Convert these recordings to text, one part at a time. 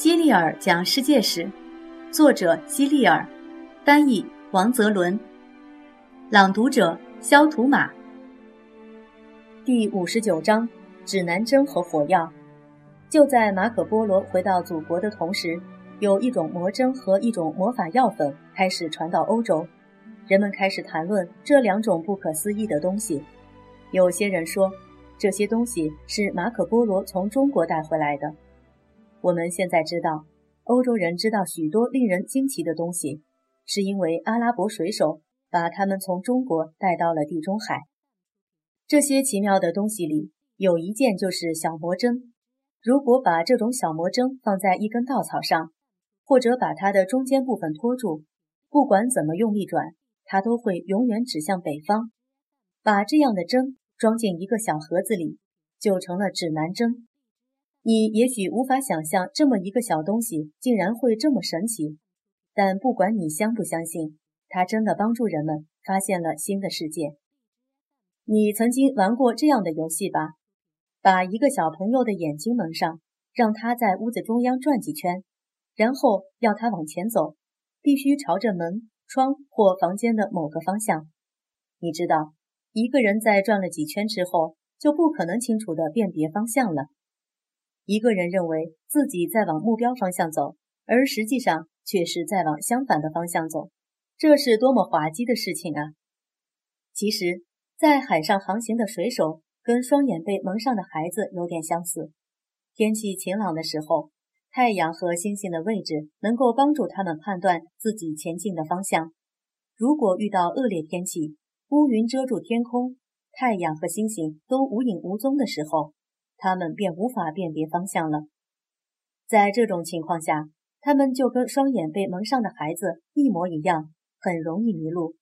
希利尔讲世界史，作者希利尔，翻译王泽伦，朗读者肖图马。第五十九章：指南针和火药。就在马可·波罗回到祖国的同时，有一种魔针和一种魔法药粉开始传到欧洲，人们开始谈论这两种不可思议的东西。有些人说，这些东西是马可·波罗从中国带回来的。我们现在知道，欧洲人知道许多令人惊奇的东西，是因为阿拉伯水手把他们从中国带到了地中海。这些奇妙的东西里有一件就是小魔针。如果把这种小魔针放在一根稻草上，或者把它的中间部分托住，不管怎么用力转，它都会永远指向北方。把这样的针装进一个小盒子里，就成了指南针。你也许无法想象这么一个小东西竟然会这么神奇，但不管你相不相信，它真的帮助人们发现了新的世界。你曾经玩过这样的游戏吧？把一个小朋友的眼睛蒙上，让他在屋子中央转几圈，然后要他往前走，必须朝着门窗或房间的某个方向。你知道，一个人在转了几圈之后，就不可能清楚地辨别方向了。一个人认为自己在往目标方向走，而实际上却是在往相反的方向走，这是多么滑稽的事情啊！其实，在海上航行的水手跟双眼被蒙上的孩子有点相似。天气晴朗的时候，太阳和星星的位置能够帮助他们判断自己前进的方向。如果遇到恶劣天气，乌云遮住天空，太阳和星星都无影无踪的时候，他们便无法辨别方向了。在这种情况下，他们就跟双眼被蒙上的孩子一模一样，很容易迷路。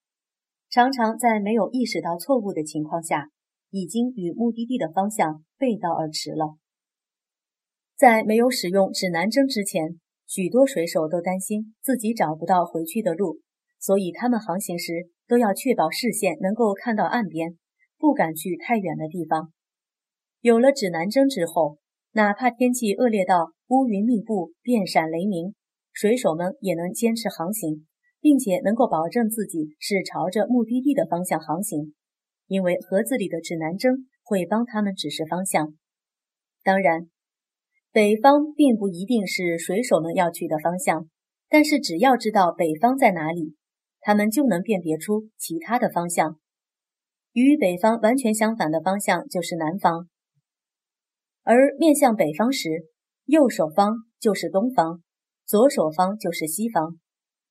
常常在没有意识到错误的情况下，已经与目的地的方向背道而驰了。在没有使用指南针之前，许多水手都担心自己找不到回去的路，所以他们航行时都要确保视线能够看到岸边，不敢去太远的地方。有了指南针之后，哪怕天气恶劣到乌云密布、电闪雷鸣，水手们也能坚持航行，并且能够保证自己是朝着目的地的方向航行，因为盒子里的指南针会帮他们指示方向。当然，北方并不一定是水手们要去的方向，但是只要知道北方在哪里，他们就能辨别出其他的方向。与北方完全相反的方向就是南方。而面向北方时，右手方就是东方，左手方就是西方。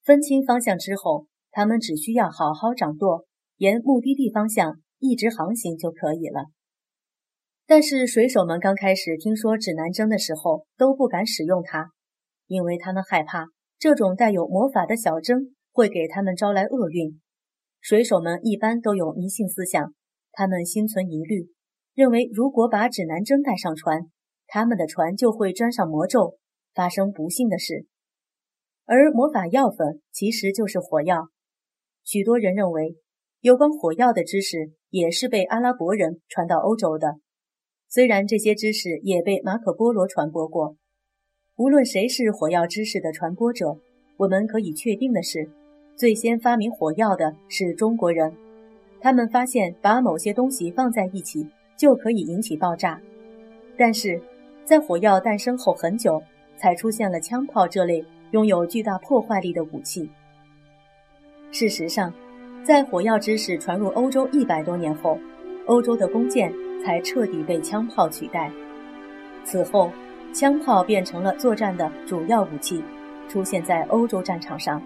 分清方向之后，他们只需要好好掌舵，沿目的地方向一直航行就可以了。但是水手们刚开始听说指南针的时候，都不敢使用它，因为他们害怕这种带有魔法的小针会给他们招来厄运。水手们一般都有迷信思想，他们心存疑虑。认为，如果把指南针带上船，他们的船就会沾上魔咒，发生不幸的事。而魔法药粉其实就是火药。许多人认为，有关火药的知识也是被阿拉伯人传到欧洲的。虽然这些知识也被马可·波罗传播过，无论谁是火药知识的传播者，我们可以确定的是，最先发明火药的是中国人。他们发现，把某些东西放在一起。就可以引起爆炸，但是，在火药诞生后很久，才出现了枪炮这类拥有巨大破坏力的武器。事实上，在火药知识传入欧洲一百多年后，欧洲的弓箭才彻底被枪炮取代。此后，枪炮变成了作战的主要武器，出现在欧洲战场上。